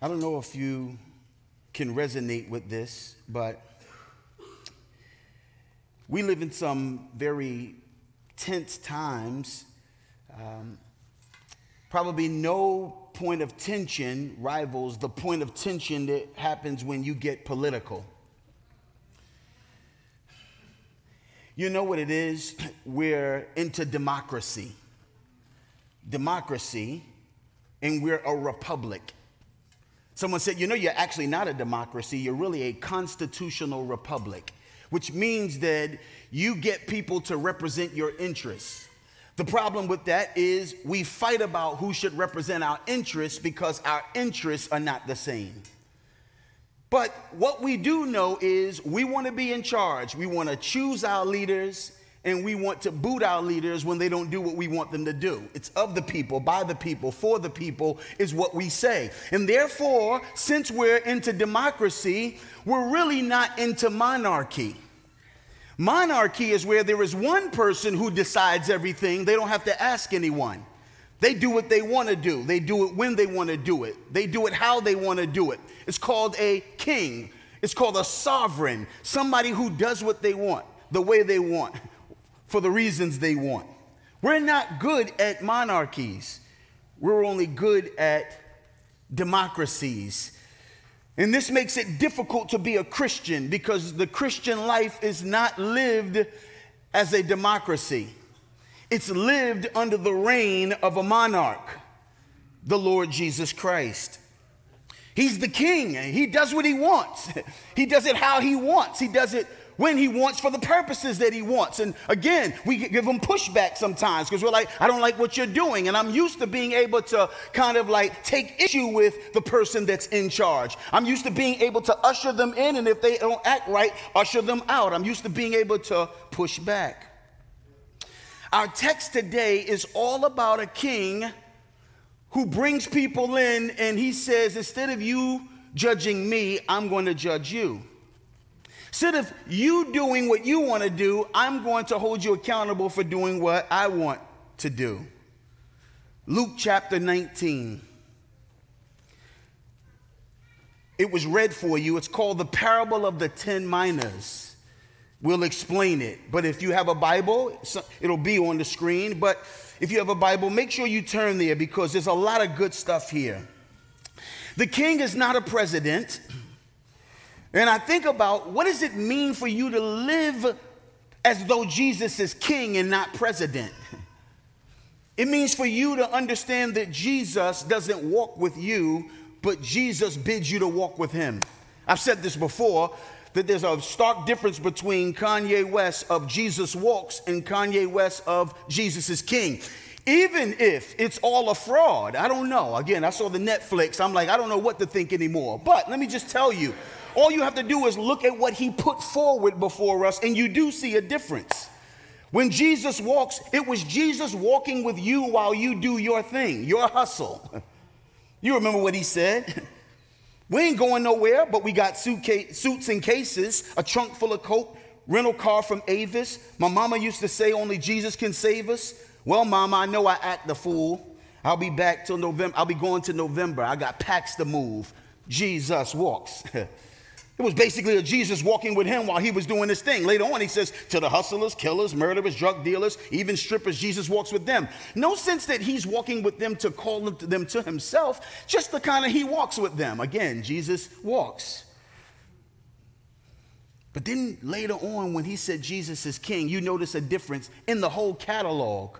I don't know if you can resonate with this, but we live in some very tense times. Um, probably no point of tension rivals the point of tension that happens when you get political. You know what it is? We're into democracy. Democracy, and we're a republic. Someone said, You know, you're actually not a democracy, you're really a constitutional republic which means that you get people to represent your interests. The problem with that is we fight about who should represent our interests because our interests are not the same. But what we do know is we want to be in charge. We want to choose our leaders and we want to boot our leaders when they don't do what we want them to do. It's of the people, by the people, for the people, is what we say. And therefore, since we're into democracy, we're really not into monarchy. Monarchy is where there is one person who decides everything, they don't have to ask anyone. They do what they want to do. They do it when they want to do it. They do it how they want to do it. It's called a king. It's called a sovereign, somebody who does what they want, the way they want, for the reasons they want. We're not good at monarchies. We're only good at democracies. And this makes it difficult to be a Christian because the Christian life is not lived as a democracy. It's lived under the reign of a monarch, the Lord Jesus Christ. He's the king. He does what he wants. He does it how he wants. He does it when he wants for the purposes that he wants. And again, we give him pushback sometimes because we're like, I don't like what you're doing. And I'm used to being able to kind of like take issue with the person that's in charge. I'm used to being able to usher them in, and if they don't act right, usher them out. I'm used to being able to push back. Our text today is all about a king who brings people in and he says, instead of you judging me, I'm going to judge you. Instead of you doing what you want to do, I'm going to hold you accountable for doing what I want to do. Luke chapter 19. It was read for you. It's called the parable of the ten minas. We'll explain it. But if you have a Bible, it'll be on the screen. But if you have a Bible, make sure you turn there because there's a lot of good stuff here. The king is not a president. And I think about what does it mean for you to live as though Jesus is king and not president? It means for you to understand that Jesus doesn't walk with you, but Jesus bids you to walk with him. I've said this before that there's a stark difference between Kanye West of Jesus Walks and Kanye West of Jesus is King. Even if it's all a fraud, I don't know. Again, I saw the Netflix. I'm like, I don't know what to think anymore. But let me just tell you all you have to do is look at what he put forward before us, and you do see a difference. When Jesus walks, it was Jesus walking with you while you do your thing, your hustle. You remember what he said? We ain't going nowhere, but we got suits and cases, a trunk full of coat, rental car from Avis. My mama used to say only Jesus can save us. Well, mama, I know I act the fool. I'll be back till November. I'll be going to November. I got packs to move. Jesus walks. It was basically a Jesus walking with him while he was doing this thing. Later on, he says, to the hustlers, killers, murderers, drug dealers, even strippers, Jesus walks with them. No sense that he's walking with them to call them to, himself, just the kind of he walks with them. Again, Jesus walks. But then later on, when he said Jesus is king, you notice a difference in the whole catalog.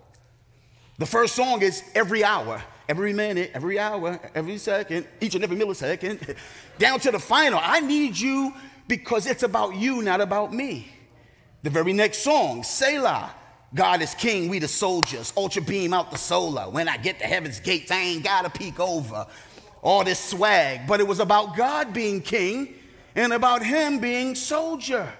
The first song is every hour every minute, every hour, every second, each and every millisecond, down to the final. I need you because it's about you, not about me. The very next song, Selah. God is king, we the soldiers. Ultra beam out the solar. When I get to heaven's gates, I ain't gotta peek over. All this swag. But it was about God being king and about him being soldier.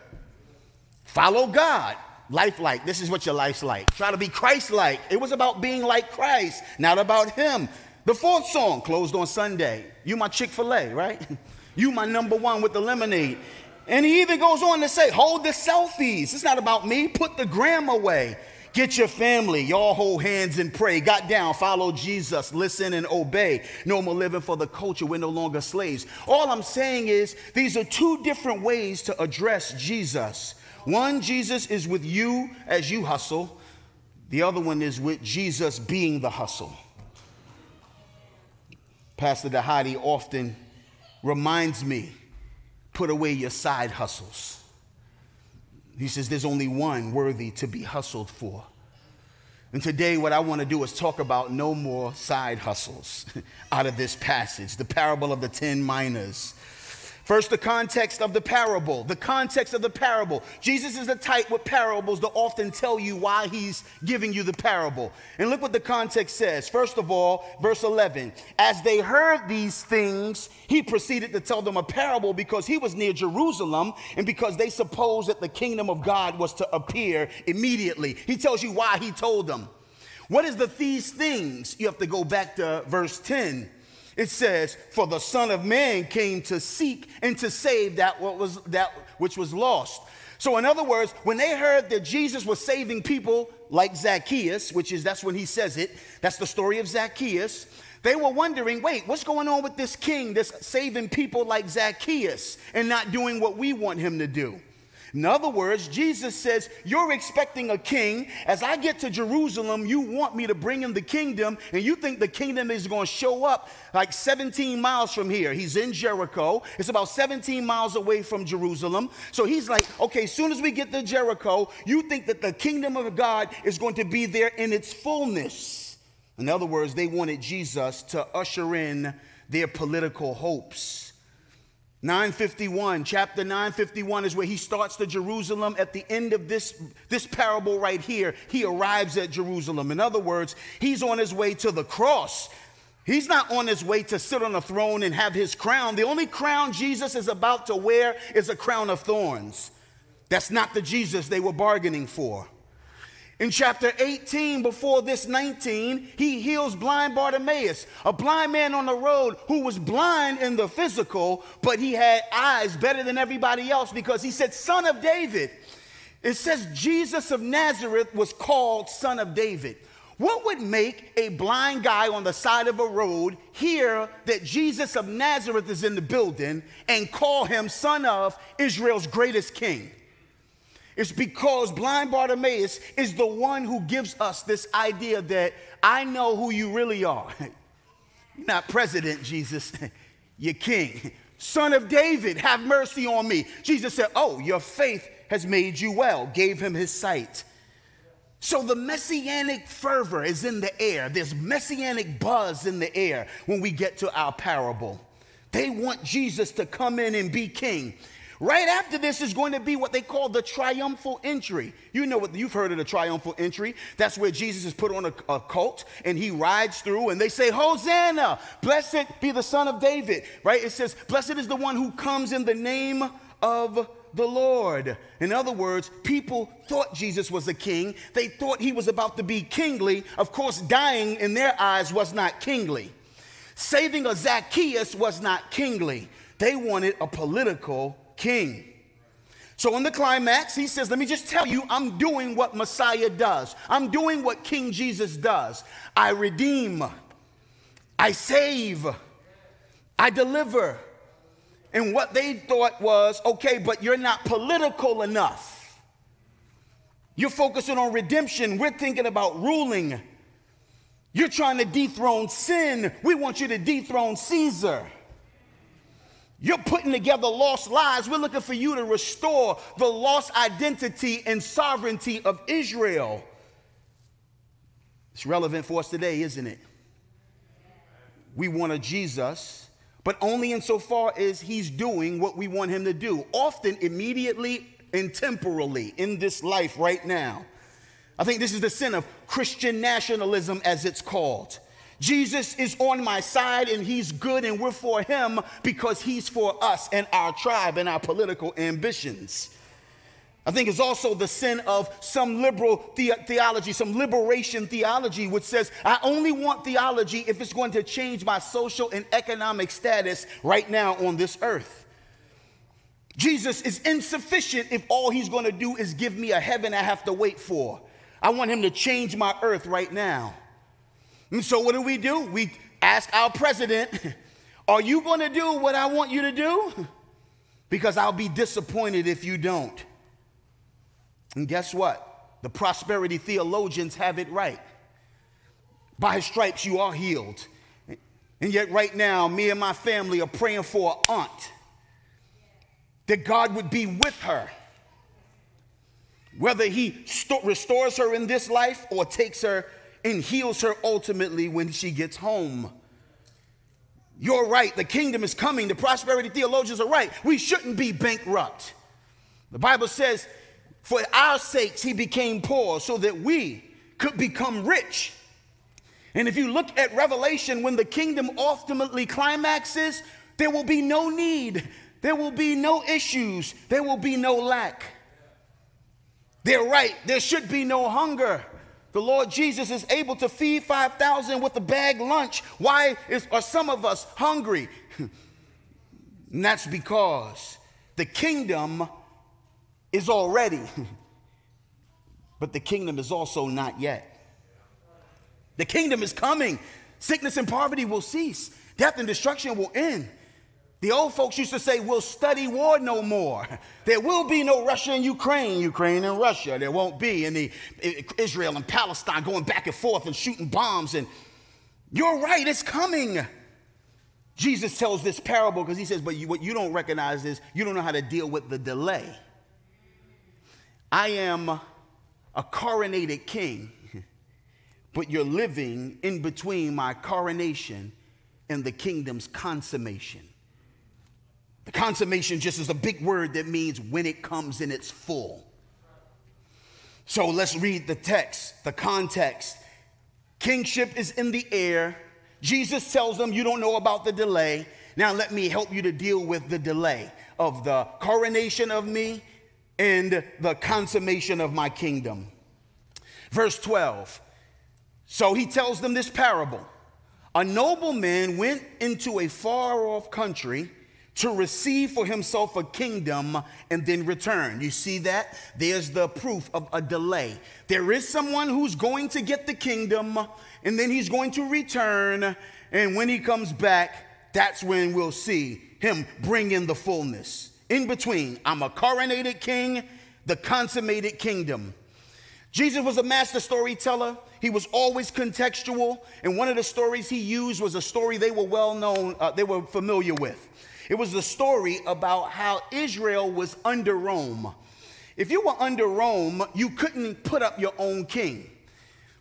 Follow God lifelike. This is what your life's like. Try to be Christ like. It was about being like Christ, not about Him. The fourth song closed on Sunday. You my Chick fil A, right? You my number one with the lemonade. And he even goes on to say, hold the selfies. It's not about me. Put the gram away. Get your family, y'all hold hands and pray. Got down, follow Jesus, listen and obey. No more living for the culture, we're no longer slaves. All I'm saying is these are two different ways to address Jesus. One, Jesus is with you as you hustle, the other one is with Jesus being the hustle. Pastor Dahadi often reminds me put away your side hustles. He says there's only one worthy to be hustled for. And today, what I want to do is talk about no more side hustles out of this passage, the parable of the 10 minas. First, the context of the parable. The context of the parable. Jesus is the type with parables to often tell you why he's giving you the parable. And look what the context says. First of all, verse 11. As they heard these things, he proceeded to tell them a parable because he was near Jerusalem and because they supposed that the kingdom of God was to appear immediately. He tells you why he told them. What is the these things? You have to go back to verse 10 it says, For the Son of Man came to seek and to save that, what was, that which was lost. So, in other words, when they heard that Jesus was saving people like Zacchaeus, which is that's when he says it, that's the story of Zacchaeus, they were wondering wait, what's going on with this king that's saving people like Zacchaeus and not doing what we want him to do? In other words, Jesus says, You're expecting a king. As I get to Jerusalem, you want me to bring him the kingdom, and you think the kingdom is going to show up like 17 miles from here. He's in Jericho. It's about 17 miles away from Jerusalem. So he's like, Okay, as soon as we get to Jericho, you think that the kingdom of God is going to be there in its fullness. In other words, they wanted Jesus to usher in their political hopes. 951, chapter 951 is where he starts to Jerusalem. At the end of this, this parable right here, he arrives at Jerusalem. In other words, he's on his way to the cross. He's not on his way to sit on a throne and have his crown. The only crown Jesus is about to wear is a crown of thorns. That's not the Jesus they were bargaining for. In chapter 18, before this 19, he heals blind Bartimaeus, a blind man on the road who was blind in the physical, but he had eyes better than everybody else because he said, Son of David. It says Jesus of Nazareth was called Son of David. What would make a blind guy on the side of a road hear that Jesus of Nazareth is in the building and call him son of Israel's greatest king? It's because blind Bartimaeus is the one who gives us this idea that I know who you really are. You're not president, Jesus, you're king. Son of David, have mercy on me. Jesus said, Oh, your faith has made you well, gave him his sight. So the messianic fervor is in the air. There's messianic buzz in the air when we get to our parable. They want Jesus to come in and be king. Right after this is going to be what they call the triumphal entry. You know what you've heard of the triumphal entry. That's where Jesus is put on a, a colt and he rides through and they say, Hosanna, blessed be the son of David. Right? It says, Blessed is the one who comes in the name of the Lord. In other words, people thought Jesus was a king. They thought he was about to be kingly. Of course, dying in their eyes was not kingly. Saving a Zacchaeus was not kingly. They wanted a political king. So, in the climax, he says, Let me just tell you, I'm doing what Messiah does. I'm doing what King Jesus does. I redeem, I save, I deliver. And what they thought was, okay, but you're not political enough. You're focusing on redemption. We're thinking about ruling. You're trying to dethrone sin. We want you to dethrone Caesar. You're putting together lost lives. We're looking for you to restore the lost identity and sovereignty of Israel. It's relevant for us today, isn't it? We want a Jesus, but only insofar as he's doing what we want him to do, often immediately and temporally in this life right now. I think this is the sin of Christian nationalism, as it's called. Jesus is on my side and he's good and we're for him because he's for us and our tribe and our political ambitions. I think it's also the sin of some liberal the- theology, some liberation theology, which says, I only want theology if it's going to change my social and economic status right now on this earth. Jesus is insufficient if all he's going to do is give me a heaven I have to wait for. I want him to change my earth right now. And so, what do we do? We ask our president, Are you going to do what I want you to do? Because I'll be disappointed if you don't. And guess what? The prosperity theologians have it right. By his stripes, you are healed. And yet, right now, me and my family are praying for an aunt that God would be with her. Whether he st- restores her in this life or takes her and heals her ultimately when she gets home. You're right, the kingdom is coming. The prosperity theologians are right. We shouldn't be bankrupt. The Bible says, for our sakes, he became poor so that we could become rich. And if you look at Revelation, when the kingdom ultimately climaxes, there will be no need, there will be no issues, there will be no lack. They're right, there should be no hunger. The Lord Jesus is able to feed 5,000 with a bag lunch. Why is, are some of us hungry? and that's because the kingdom is already, but the kingdom is also not yet. The kingdom is coming. Sickness and poverty will cease. Death and destruction will end. The old folks used to say, We'll study war no more. There will be no Russia and Ukraine, Ukraine and Russia. There won't be any eh, Israel and Palestine going back and forth and shooting bombs. And you're right, it's coming. Jesus tells this parable because he says, But you, what you don't recognize is you don't know how to deal with the delay. I am a coronated king but you're living in between my coronation and the kingdom's consummation. The consummation just is a big word that means when it comes in its full. So let's read the text, the context. Kingship is in the air. Jesus tells them, You don't know about the delay. Now let me help you to deal with the delay of the coronation of me and the consummation of my kingdom. Verse 12 so he tells them this parable A nobleman went into a far off country to receive for himself a kingdom and then return. You see that? There's the proof of a delay. There is someone who's going to get the kingdom and then he's going to return. And when he comes back, that's when we'll see him bring in the fullness. In between, I'm a coronated king, the consummated kingdom. Jesus was a master storyteller. He was always contextual. And one of the stories he used was a story they were well known, uh, they were familiar with. It was the story about how Israel was under Rome. If you were under Rome, you couldn't put up your own king.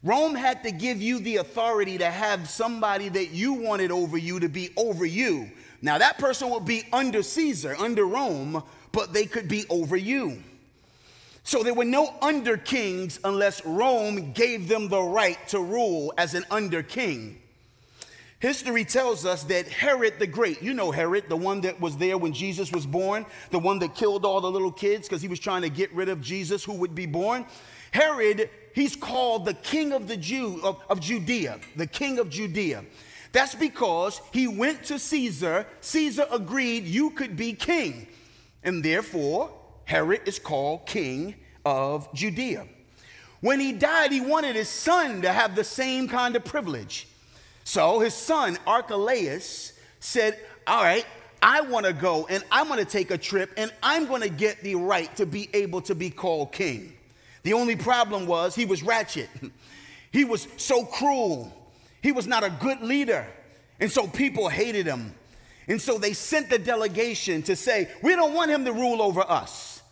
Rome had to give you the authority to have somebody that you wanted over you to be over you. Now, that person would be under Caesar, under Rome, but they could be over you. So there were no under kings unless Rome gave them the right to rule as an under king. History tells us that Herod the Great, you know Herod, the one that was there when Jesus was born, the one that killed all the little kids because he was trying to get rid of Jesus who would be born. Herod, he's called the king of the Jew of, of Judea, the king of Judea. That's because he went to Caesar. Caesar agreed you could be king. And therefore, Herod is called king of Judea. When he died, he wanted his son to have the same kind of privilege. So his son, Archelaus, said, All right, I want to go and I'm going to take a trip and I'm going to get the right to be able to be called king. The only problem was he was ratchet. He was so cruel. He was not a good leader. And so people hated him. And so they sent the delegation to say, We don't want him to rule over us.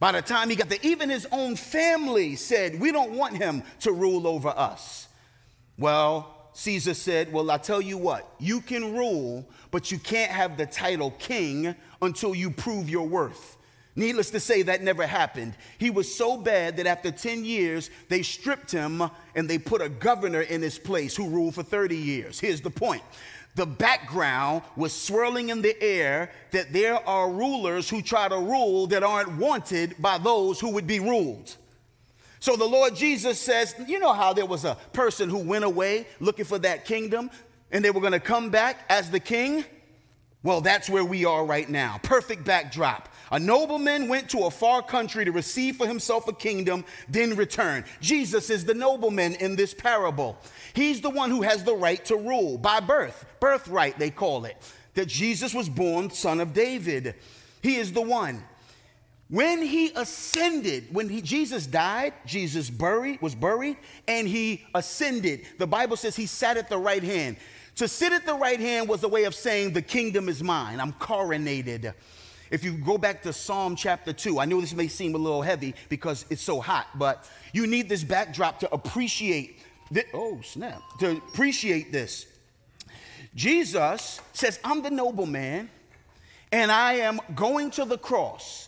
By the time he got there, even his own family said, We don't want him to rule over us. Well, Caesar said, Well, I tell you what, you can rule, but you can't have the title king until you prove your worth. Needless to say, that never happened. He was so bad that after 10 years, they stripped him and they put a governor in his place who ruled for 30 years. Here's the point the background was swirling in the air that there are rulers who try to rule that aren't wanted by those who would be ruled. So the Lord Jesus says, You know how there was a person who went away looking for that kingdom and they were going to come back as the king? Well, that's where we are right now. Perfect backdrop. A nobleman went to a far country to receive for himself a kingdom, then return. Jesus is the nobleman in this parable. He's the one who has the right to rule by birth, birthright, they call it. That Jesus was born son of David. He is the one. When he ascended, when he, Jesus died, Jesus buried, was buried, and he ascended. The Bible says he sat at the right hand. To sit at the right hand was a way of saying, The kingdom is mine. I'm coronated. If you go back to Psalm chapter 2, I know this may seem a little heavy because it's so hot, but you need this backdrop to appreciate this. Oh, snap. To appreciate this. Jesus says, I'm the nobleman, and I am going to the cross.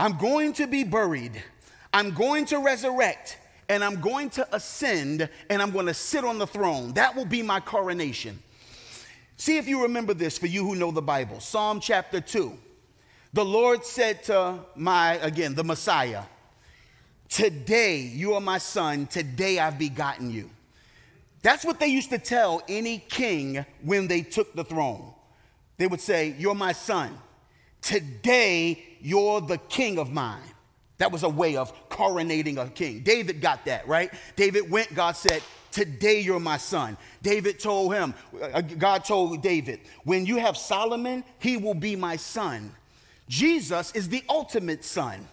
I'm going to be buried. I'm going to resurrect, and I'm going to ascend, and I'm going to sit on the throne. That will be my coronation. See if you remember this for you who know the Bible. Psalm chapter 2. The Lord said to my, again, the Messiah, Today you are my son, today I've begotten you. That's what they used to tell any king when they took the throne. They would say, You're my son. Today you're the king of mine. That was a way of coronating a king. David got that, right? David went, God said, Today you're my son. David told him, uh, God told David, When you have Solomon, he will be my son. Jesus is the ultimate son,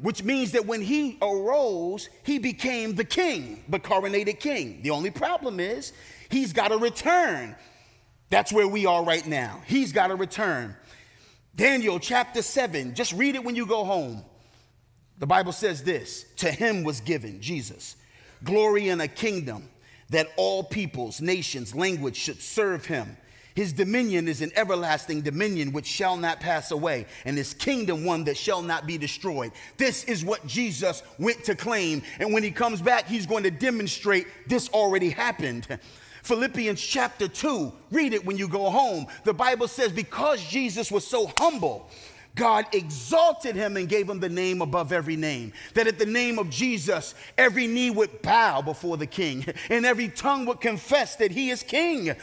which means that when he arose, he became the king, the coronated king. The only problem is he's got to return. That's where we are right now. He's got to return. Daniel chapter 7, just read it when you go home. The Bible says this To him was given, Jesus, glory and a kingdom that all peoples, nations, language should serve him. His dominion is an everlasting dominion which shall not pass away, and his kingdom one that shall not be destroyed. This is what Jesus went to claim. And when he comes back, he's going to demonstrate this already happened. Philippians chapter 2, read it when you go home. The Bible says, because Jesus was so humble, God exalted him and gave him the name above every name. That at the name of Jesus, every knee would bow before the king, and every tongue would confess that he is king.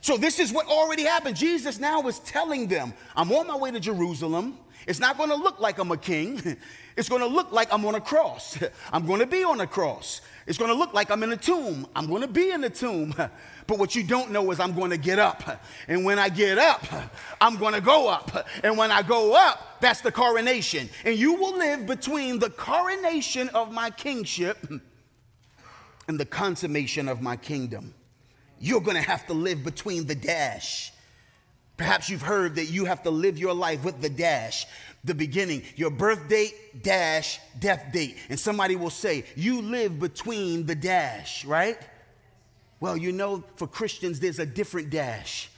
So, this is what already happened. Jesus now is telling them, I'm on my way to Jerusalem. It's not going to look like I'm a king. It's going to look like I'm on a cross. I'm going to be on a cross. It's going to look like I'm in a tomb. I'm going to be in a tomb. But what you don't know is I'm going to get up. And when I get up, I'm going to go up. And when I go up, that's the coronation. And you will live between the coronation of my kingship and the consummation of my kingdom you're going to have to live between the dash. Perhaps you've heard that you have to live your life with the dash, the beginning, your birth date, dash, death date. And somebody will say, You live between the dash, right? Well, you know, for Christians, there's a different dash.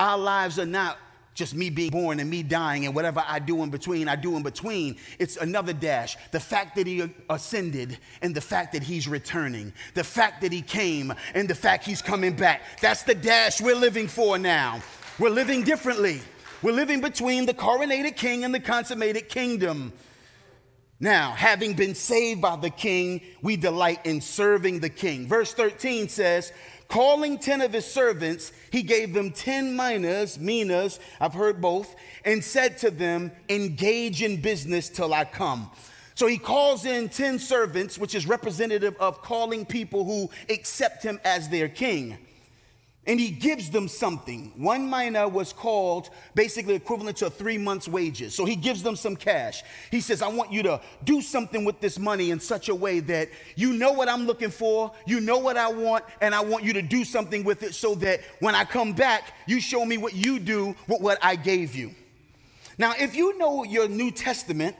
Our lives are not just me being born and me dying and whatever I do in between, I do in between. It's another dash. The fact that he ascended and the fact that he's returning. The fact that he came and the fact he's coming back. That's the dash we're living for now. We're living differently. We're living between the coronated king and the consummated kingdom. Now, having been saved by the king, we delight in serving the king. Verse 13 says, Calling 10 of his servants, he gave them 10 minas, minas, I've heard both, and said to them, Engage in business till I come. So he calls in 10 servants, which is representative of calling people who accept him as their king and he gives them something. One mina was called basically equivalent to three months' wages. So he gives them some cash. He says, I want you to do something with this money in such a way that you know what I'm looking for, you know what I want, and I want you to do something with it so that when I come back, you show me what you do with what I gave you. Now, if you know your New Testament,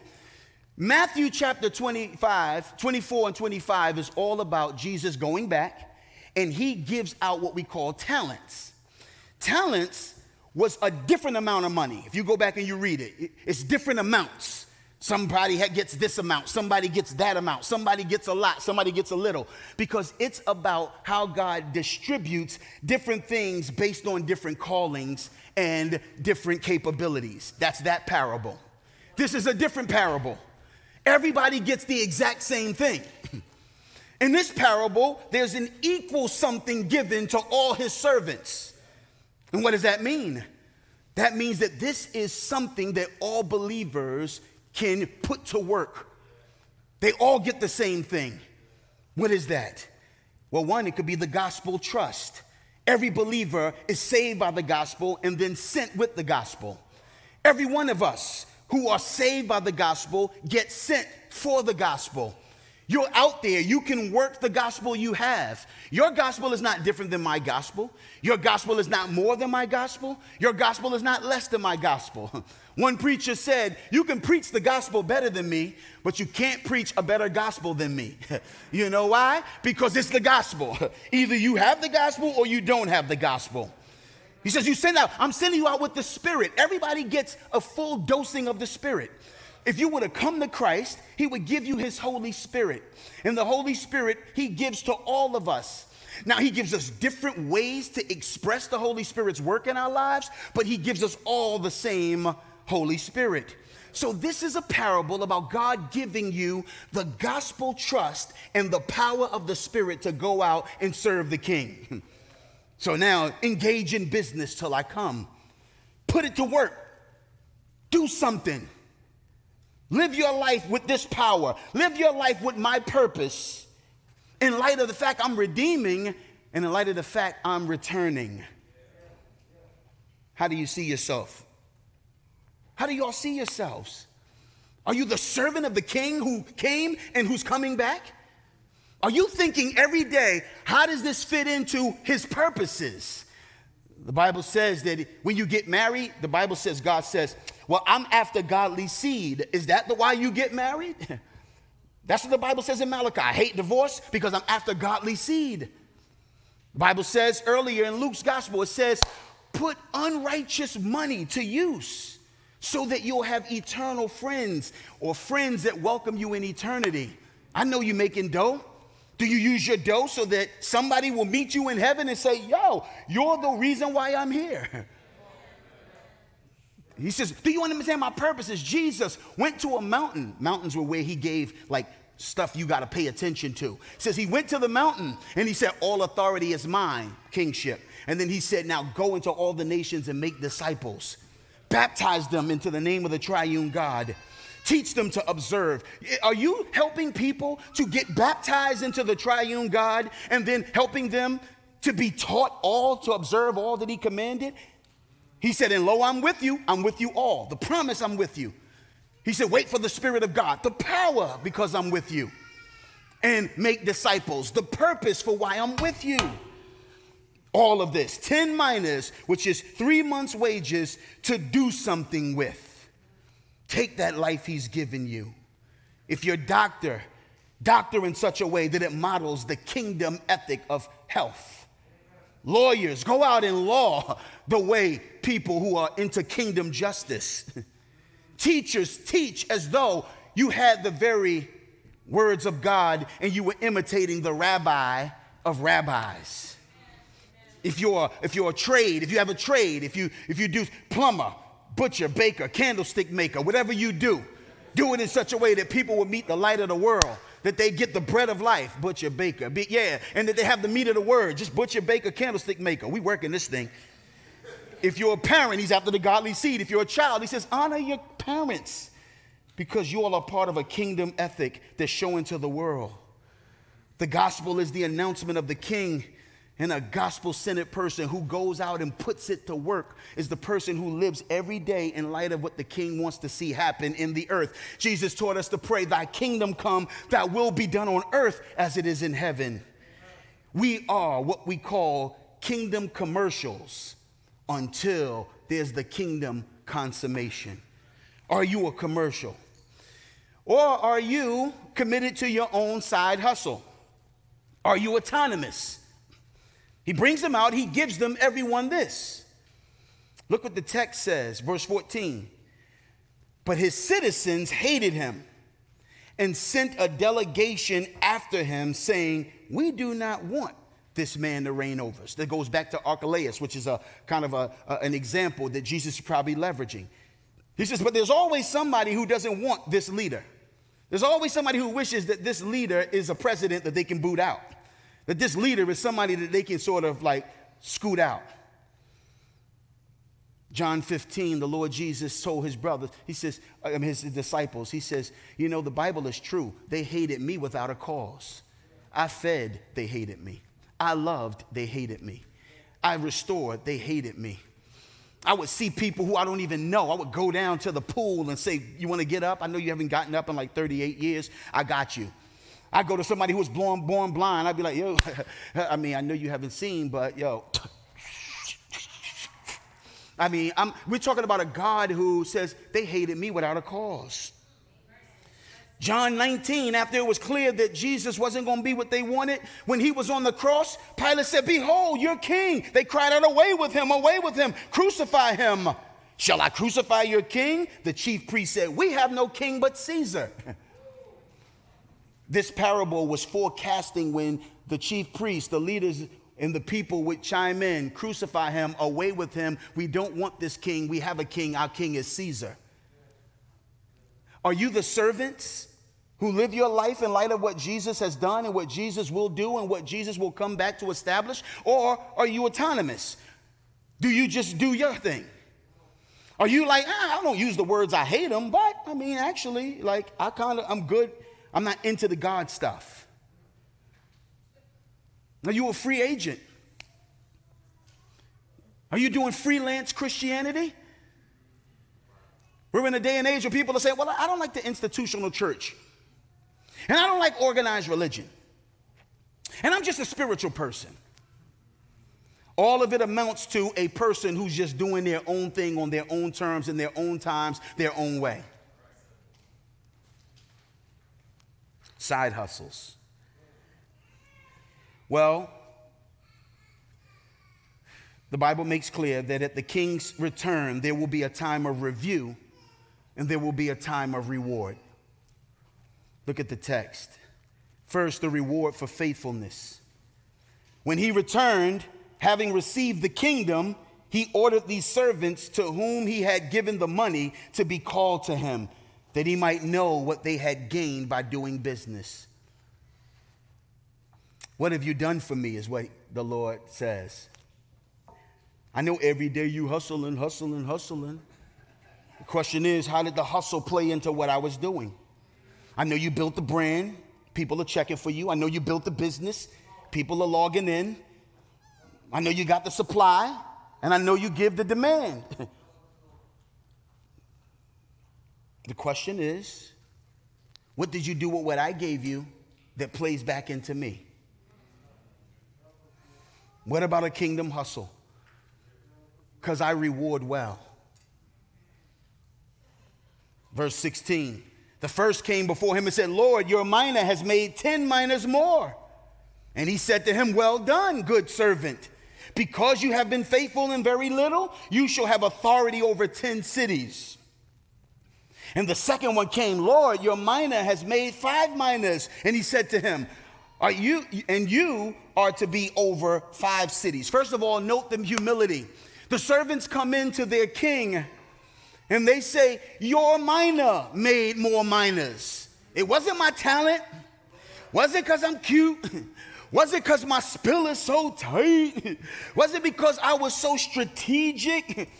Matthew chapter 25, 24 and 25 is all about Jesus going back and he gives out what we call talents. Talents was a different amount of money. If you go back and you read it, it's different amounts. Somebody gets this amount, somebody gets that amount, somebody gets a lot, somebody gets a little, because it's about how God distributes different things based on different callings and different capabilities. That's that parable. This is a different parable. Everybody gets the exact same thing. In this parable, there's an equal something given to all his servants. And what does that mean? That means that this is something that all believers can put to work. They all get the same thing. What is that? Well, one, it could be the gospel trust. Every believer is saved by the gospel and then sent with the gospel. Every one of us who are saved by the gospel get sent for the gospel. You're out there, you can work the gospel you have. Your gospel is not different than my gospel. Your gospel is not more than my gospel. Your gospel is not less than my gospel. One preacher said, You can preach the gospel better than me, but you can't preach a better gospel than me. you know why? Because it's the gospel. Either you have the gospel or you don't have the gospel. He says, You send out, I'm sending you out with the Spirit. Everybody gets a full dosing of the Spirit. If you were to come to Christ, He would give you His Holy Spirit. And the Holy Spirit, He gives to all of us. Now, He gives us different ways to express the Holy Spirit's work in our lives, but He gives us all the same Holy Spirit. So, this is a parable about God giving you the gospel trust and the power of the Spirit to go out and serve the King. So, now engage in business till I come. Put it to work. Do something. Live your life with this power. Live your life with my purpose in light of the fact I'm redeeming and in light of the fact I'm returning. How do you see yourself? How do y'all see yourselves? Are you the servant of the king who came and who's coming back? Are you thinking every day, how does this fit into his purposes? The Bible says that when you get married, the Bible says, God says, well, I'm after godly seed. Is that the why you get married? That's what the Bible says in Malachi. I hate divorce because I'm after godly seed. The Bible says earlier in Luke's gospel, it says, put unrighteous money to use so that you'll have eternal friends or friends that welcome you in eternity. I know you're making dough. Do you use your dough so that somebody will meet you in heaven and say, Yo, you're the reason why I'm here? He says, Do you understand my purpose? Is Jesus went to a mountain. Mountains were where he gave like stuff you got to pay attention to. Says he went to the mountain and he said, All authority is mine, kingship. And then he said, Now go into all the nations and make disciples, baptize them into the name of the triune God. Teach them to observe. Are you helping people to get baptized into the triune God and then helping them to be taught all, to observe all that He commanded? He said, And lo, I'm with you. I'm with you all. The promise, I'm with you. He said, Wait for the Spirit of God, the power, because I'm with you. And make disciples, the purpose for why I'm with you. All of this, 10 minus, which is three months' wages to do something with. Take that life He's given you. If you're doctor, doctor in such a way that it models the kingdom ethic of health Lawyers, go out and law the way people who are into kingdom justice. Teachers, teach as though you had the very words of God and you were imitating the rabbi of rabbis. If you're, if you're a trade, if you have a trade, if you, if you do plumber, butcher, baker, candlestick maker, whatever you do, do it in such a way that people will meet the light of the world that they get the bread of life, butcher, baker, be, yeah, and that they have the meat of the word, just butcher, baker, candlestick maker. We work in this thing. If you're a parent, he's after the godly seed. If you're a child, he says, honor your parents because you all are part of a kingdom ethic that's showing to the world. The gospel is the announcement of the king and a gospel centered person who goes out and puts it to work is the person who lives every day in light of what the king wants to see happen in the earth. Jesus taught us to pray, Thy kingdom come, Thy will be done on earth as it is in heaven. We are what we call kingdom commercials until there's the kingdom consummation. Are you a commercial? Or are you committed to your own side hustle? Are you autonomous? He brings them out, he gives them everyone this. Look what the text says, verse 14. But his citizens hated him and sent a delegation after him, saying, We do not want this man to reign over us. That goes back to Archelaus, which is a kind of a, a, an example that Jesus is probably leveraging. He says, But there's always somebody who doesn't want this leader. There's always somebody who wishes that this leader is a president that they can boot out. That this leader is somebody that they can sort of like scoot out. John 15, the Lord Jesus told his brothers, he says, I mean, his disciples, he says, You know, the Bible is true. They hated me without a cause. I fed, they hated me. I loved, they hated me. I restored, they hated me. I would see people who I don't even know. I would go down to the pool and say, You want to get up? I know you haven't gotten up in like 38 years. I got you. I go to somebody who was born, born blind. I'd be like, Yo, I mean, I know you haven't seen, but yo, I mean, I'm, we're talking about a God who says they hated me without a cause. John 19, after it was clear that Jesus wasn't going to be what they wanted, when he was on the cross, Pilate said, Behold, your king. They cried out, Away with him, away with him, crucify him. Shall I crucify your king? The chief priest said, We have no king but Caesar. this parable was forecasting when the chief priests, the leaders and the people would chime in, crucify him, away with him. We don't want this king. We have a king. Our king is Caesar. Are you the servants who live your life in light of what Jesus has done and what Jesus will do and what Jesus will come back to establish? Or are you autonomous? Do you just do your thing? Are you like, ah, I don't use the words I hate them, but I mean, actually, like, I kind of, I'm good. I'm not into the God stuff. Are you a free agent? Are you doing freelance Christianity? We're in a day and age where people are saying, Well, I don't like the institutional church. And I don't like organized religion. And I'm just a spiritual person. All of it amounts to a person who's just doing their own thing on their own terms, in their own times, their own way. Side hustles. Well, the Bible makes clear that at the king's return, there will be a time of review and there will be a time of reward. Look at the text. First, the reward for faithfulness. When he returned, having received the kingdom, he ordered these servants to whom he had given the money to be called to him, that he might know what they had gained by doing business. What have you done for me? Is what the Lord says. I know every day you hustling, hustling, hustling. The question is, how did the hustle play into what I was doing? I know you built the brand, people are checking for you. I know you built the business, people are logging in. I know you got the supply, and I know you give the demand. the question is, what did you do with what I gave you that plays back into me? What about a kingdom hustle? Because I reward well. Verse 16 The first came before him and said, Lord, your mina has made 10 minas more. And he said to him, Well done, good servant. Because you have been faithful in very little, you shall have authority over 10 cities. And the second one came, Lord, your mina has made five minas. And he said to him, are you and you are to be over five cities. First of all, note the humility. The servants come into their king and they say, Your mina made more minas. It wasn't my talent. Was it because I'm cute? Was it because my spill is so tight? Was it because I was so strategic?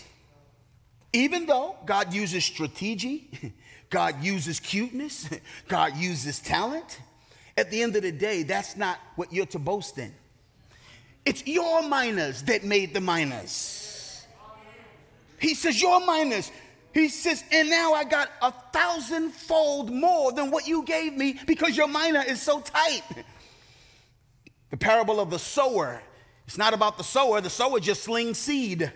Even though God uses strategy, God uses cuteness, God uses talent, at the end of the day, that's not what you're to boast in. It's your minas that made the minas. He says, Your minas. He says, and now I got a thousandfold more than what you gave me because your mina is so tight. The parable of the sower. It's not about the sower, the sower just slings seed.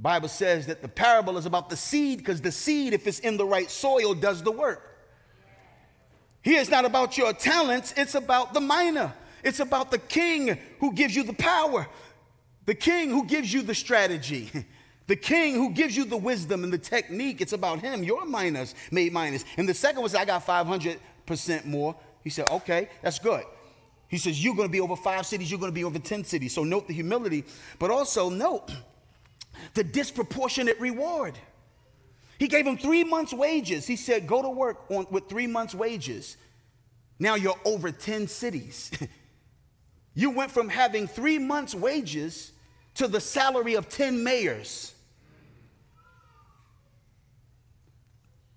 The Bible says that the parable is about the seed because the seed, if it's in the right soil, does the work. Here it's not about your talents, it's about the mina. It's about the king who gives you the power, the king who gives you the strategy, the king who gives you the wisdom and the technique. It's about him. Your minas made minas. And the second was, I got 500% more. He said, okay, that's good. He says, You're going to be over five cities, you're going to be over 10 cities. So note the humility, but also note the disproportionate reward. He gave him three months' wages. He said, Go to work on, with three months' wages. Now you're over 10 cities. you went from having three months' wages to the salary of 10 mayors.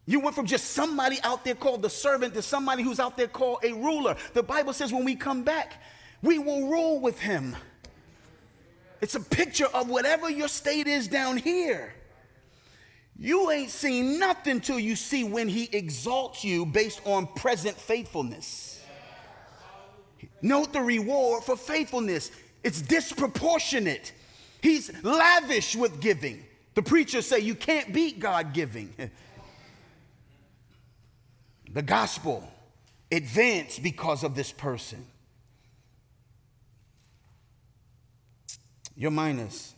You went from just somebody out there called the servant to somebody who's out there called a ruler. The Bible says when we come back, we will rule with him. It's a picture of whatever your state is down here. You ain't seen nothing till you see when he exalts you based on present faithfulness. Note the reward for faithfulness. It's disproportionate. He's lavish with giving. The preachers say you can't beat God giving. the gospel advanced because of this person. Your minas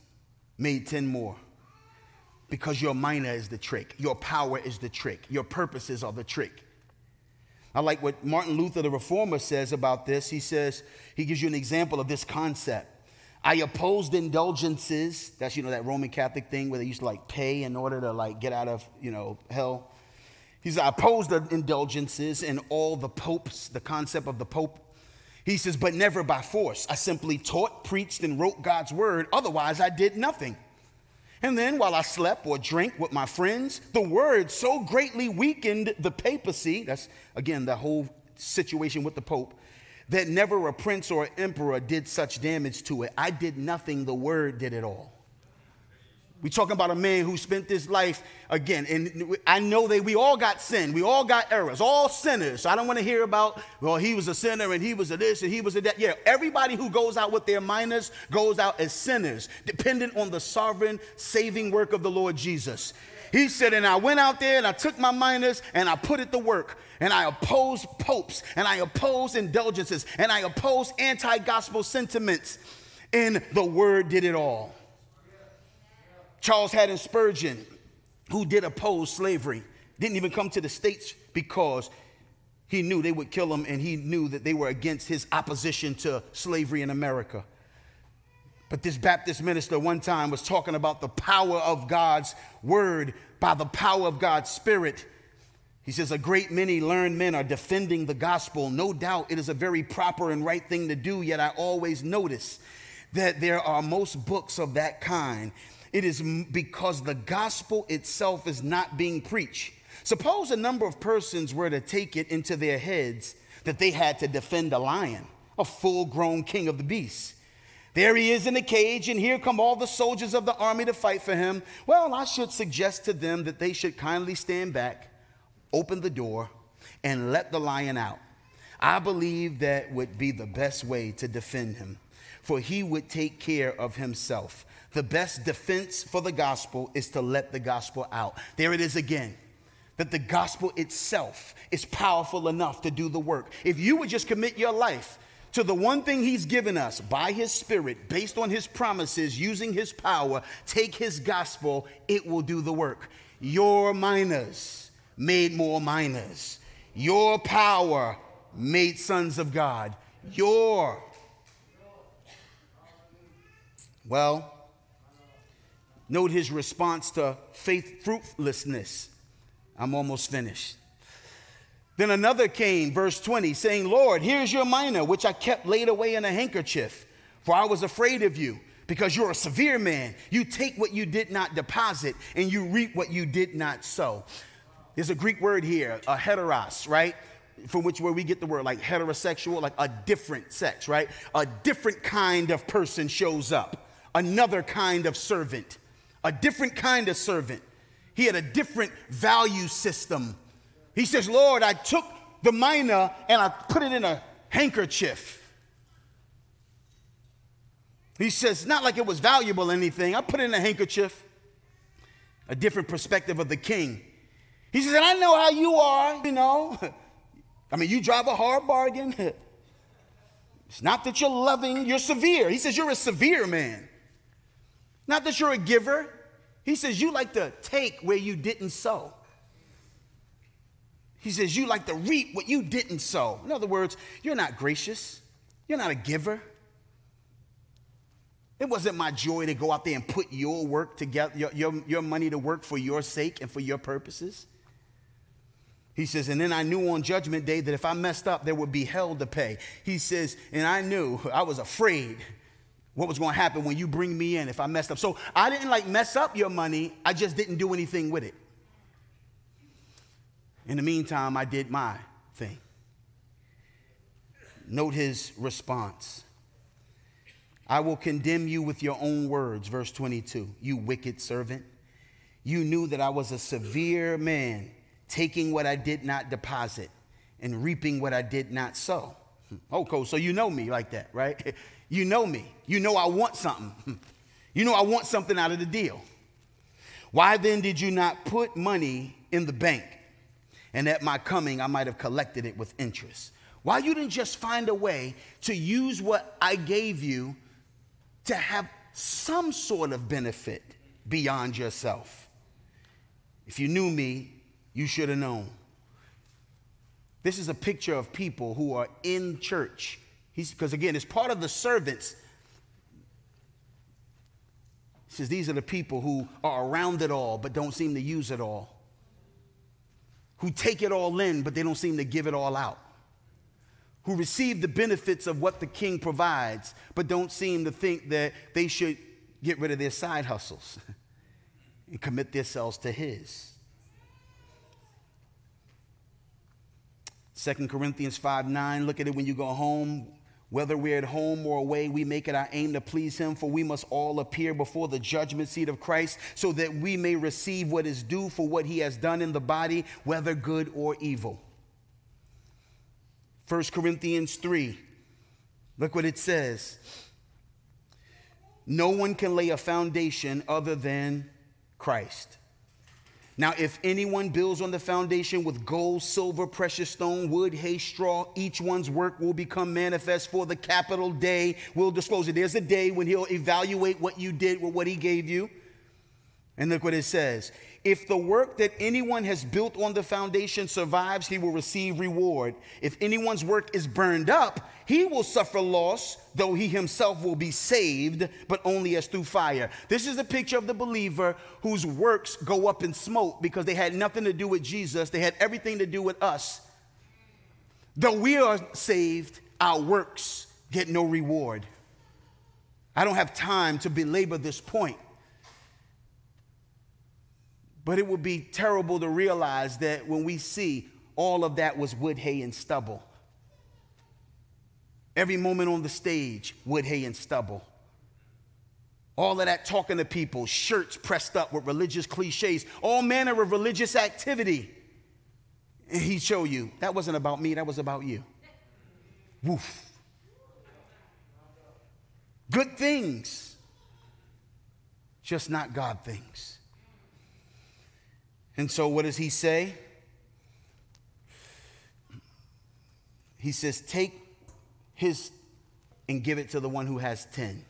made 10 more because your mina is the trick. Your power is the trick. Your purposes are the trick. I like what Martin Luther, the reformer, says about this. He says, he gives you an example of this concept. I opposed indulgences. That's, you know, that Roman Catholic thing where they used to like pay in order to like get out of, you know, hell. He says, I opposed the indulgences and all the popes, the concept of the pope. He says, but never by force. I simply taught, preached, and wrote God's word. Otherwise, I did nothing. And then while I slept or drank with my friends, the word so greatly weakened the papacy. That's again the whole situation with the Pope that never a prince or emperor did such damage to it. I did nothing, the word did it all. We're talking about a man who spent his life again, and I know that we all got sin, we all got errors, all sinners. So I don't want to hear about, well, he was a sinner and he was a this and he was a that. Yeah, everybody who goes out with their minas goes out as sinners, dependent on the sovereign saving work of the Lord Jesus. He said, and I went out there and I took my minas and I put it to work. And I opposed popes and I opposed indulgences and I opposed anti gospel sentiments. And the word did it all. Charles Haddon Spurgeon, who did oppose slavery, didn't even come to the States because he knew they would kill him and he knew that they were against his opposition to slavery in America. But this Baptist minister one time was talking about the power of God's word by the power of God's spirit. He says, A great many learned men are defending the gospel. No doubt it is a very proper and right thing to do, yet I always notice that there are most books of that kind it is because the gospel itself is not being preached. Suppose a number of persons were to take it into their heads that they had to defend a lion, a full grown king of the beasts. There he is in the cage, and here come all the soldiers of the army to fight for him. Well, I should suggest to them that they should kindly stand back, open the door, and let the lion out. I believe that would be the best way to defend him, for he would take care of himself the best defense for the gospel is to let the gospel out. There it is again. That the gospel itself is powerful enough to do the work. If you would just commit your life to the one thing he's given us by his spirit, based on his promises, using his power, take his gospel, it will do the work. Your minas made more minas. Your power made sons of God. Your. Well, Note his response to faith fruitlessness. I'm almost finished. Then another came, verse 20, saying, Lord, here's your mina, which I kept laid away in a handkerchief, for I was afraid of you, because you're a severe man. You take what you did not deposit, and you reap what you did not sow. There's a Greek word here, a heteros, right? From which where we get the word like heterosexual, like a different sex, right? A different kind of person shows up, another kind of servant a different kind of servant. He had a different value system. He says, Lord, I took the mina and I put it in a handkerchief. He says, not like it was valuable anything. I put it in a handkerchief. A different perspective of the king. He says, and I know how you are, you know. I mean, you drive a hard bargain. It's not that you're loving, you're severe. He says, you're a severe man. Not that you're a giver. He says, You like to take where you didn't sow. He says, You like to reap what you didn't sow. In other words, you're not gracious, you're not a giver. It wasn't my joy to go out there and put your work together, your, your, your money to work for your sake and for your purposes. He says, and then I knew on judgment day that if I messed up, there would be hell to pay. He says, and I knew, I was afraid what was going to happen when you bring me in if I messed up. So I didn't like mess up your money, I just didn't do anything with it. In the meantime, I did my thing. Note his response. I will condemn you with your own words, verse 22. You wicked servant. You knew that I was a severe man, taking what I did not deposit and reaping what I did not sow. Oh, cool. So you know me like that, right? You know me. You know I want something. You know I want something out of the deal. Why then did you not put money in the bank? And at my coming, I might have collected it with interest. Why you didn't just find a way to use what I gave you to have some sort of benefit beyond yourself? If you knew me, you should have known. This is a picture of people who are in church. Because again, it's part of the servants. He says these are the people who are around it all but don't seem to use it all. Who take it all in but they don't seem to give it all out. Who receive the benefits of what the king provides but don't seem to think that they should get rid of their side hustles and commit themselves to his. 2 Corinthians 5 9, look at it when you go home. Whether we're at home or away, we make it our aim to please Him, for we must all appear before the judgment seat of Christ, so that we may receive what is due for what He has done in the body, whether good or evil. 1 Corinthians 3, look what it says. No one can lay a foundation other than Christ. Now, if anyone builds on the foundation with gold, silver, precious stone, wood, hay, straw, each one's work will become manifest for the capital day will disclose it. There's a day when he'll evaluate what you did with what he gave you. And look what it says if the work that anyone has built on the foundation survives, he will receive reward. If anyone's work is burned up, he will suffer loss, though he himself will be saved, but only as through fire. This is a picture of the believer whose works go up in smoke because they had nothing to do with Jesus, they had everything to do with us. Though we are saved, our works get no reward. I don't have time to belabor this point. But it would be terrible to realize that when we see all of that was wood, hay, and stubble. Every moment on the stage, wood, hay, and stubble. All of that talking to people, shirts pressed up with religious cliches, all manner of religious activity. And he'd show you that wasn't about me, that was about you. Woof. Good things, just not God things. And so, what does he say? He says, Take his and give it to the one who has 10.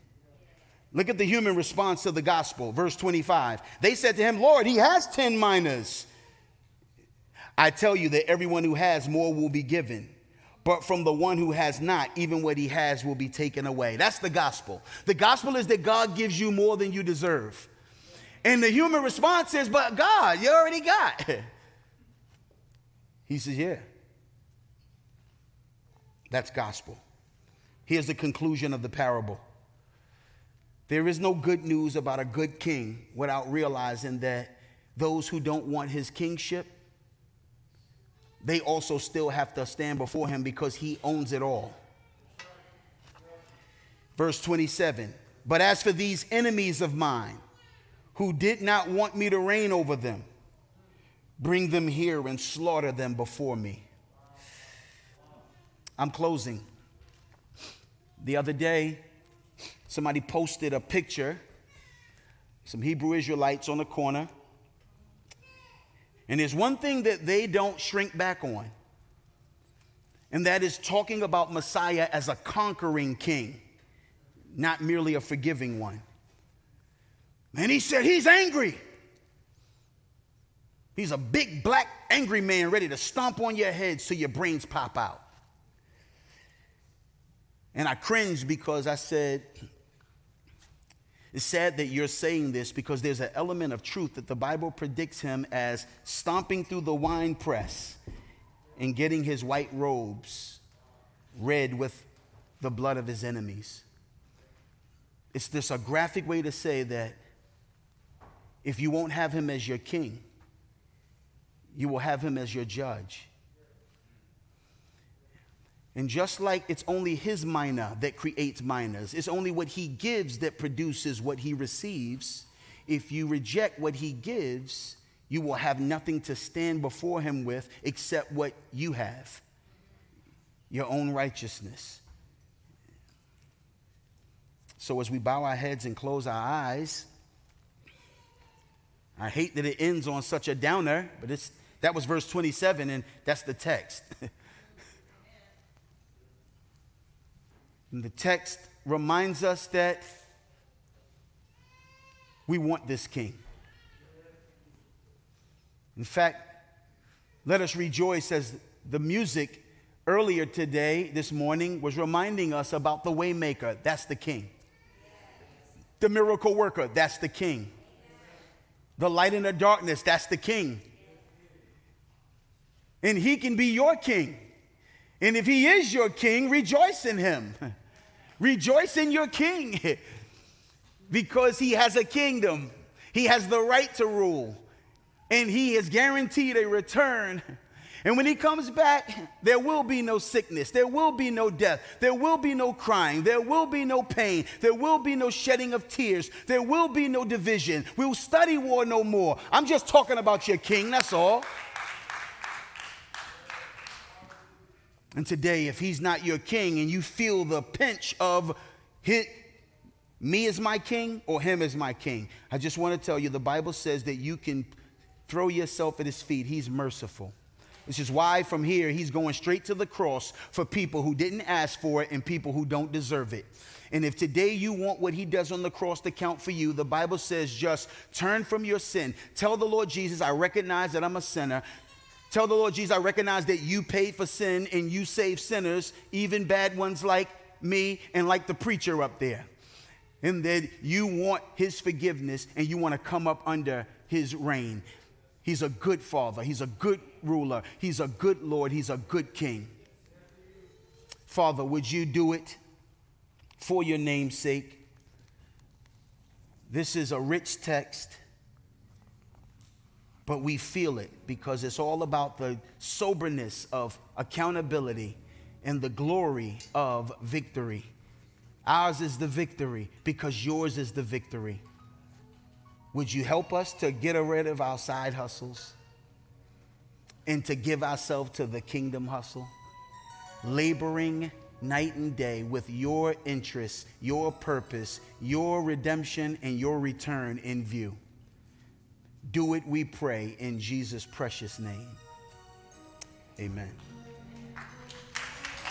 Look at the human response to the gospel. Verse 25. They said to him, Lord, he has 10 minas. I tell you that everyone who has more will be given, but from the one who has not, even what he has will be taken away. That's the gospel. The gospel is that God gives you more than you deserve. And the human response is, But God, you already got. He says, Yeah. That's gospel. Here's the conclusion of the parable. There is no good news about a good king without realizing that those who don't want his kingship, they also still have to stand before him because he owns it all. Verse 27 But as for these enemies of mine, who did not want me to reign over them. Bring them here and slaughter them before me. I'm closing. The other day, somebody posted a picture, some Hebrew Israelites on the corner. And there's one thing that they don't shrink back on, and that is talking about Messiah as a conquering king, not merely a forgiving one. And he said, He's angry. He's a big, black, angry man ready to stomp on your head so your brains pop out. And I cringed because I said, It's sad that you're saying this because there's an element of truth that the Bible predicts him as stomping through the wine press and getting his white robes red with the blood of his enemies. It's this a graphic way to say that if you won't have him as your king, you will have him as your judge. And just like it's only his mina that creates minas, it's only what he gives that produces what he receives. If you reject what he gives, you will have nothing to stand before him with except what you have your own righteousness. So, as we bow our heads and close our eyes, I hate that it ends on such a downer, but it's, that was verse 27, and that's the text. The text reminds us that we want this king. In fact, let us rejoice as the music earlier today, this morning, was reminding us about the waymaker. That's the king. The miracle worker. That's the king. The light in the darkness. That's the king. And he can be your king. And if he is your king, rejoice in him. Rejoice in your king because he has a kingdom. He has the right to rule, and he has guaranteed a return. And when he comes back, there will be no sickness, there will be no death, there will be no crying, there will be no pain, there will be no shedding of tears, there will be no division. We'll study war no more. I'm just talking about your king, that's all. And today, if he's not your king and you feel the pinch of hit me as my king or him as my king, I just want to tell you the Bible says that you can throw yourself at his feet. He's merciful. This is why from here he's going straight to the cross for people who didn't ask for it and people who don't deserve it. And if today you want what he does on the cross to count for you, the Bible says just turn from your sin. Tell the Lord Jesus, I recognize that I'm a sinner. Tell the Lord Jesus, I recognize that you paid for sin and you save sinners, even bad ones like me and like the preacher up there. And that you want his forgiveness and you want to come up under his reign. He's a good father, he's a good ruler, he's a good Lord, he's a good king. Father, would you do it for your name's sake? This is a rich text but we feel it because it's all about the soberness of accountability and the glory of victory. Ours is the victory because yours is the victory. Would you help us to get rid of our side hustles and to give ourselves to the kingdom hustle? Laboring night and day with your interests, your purpose, your redemption, and your return in view. Do it, we pray, in Jesus' precious name. Amen.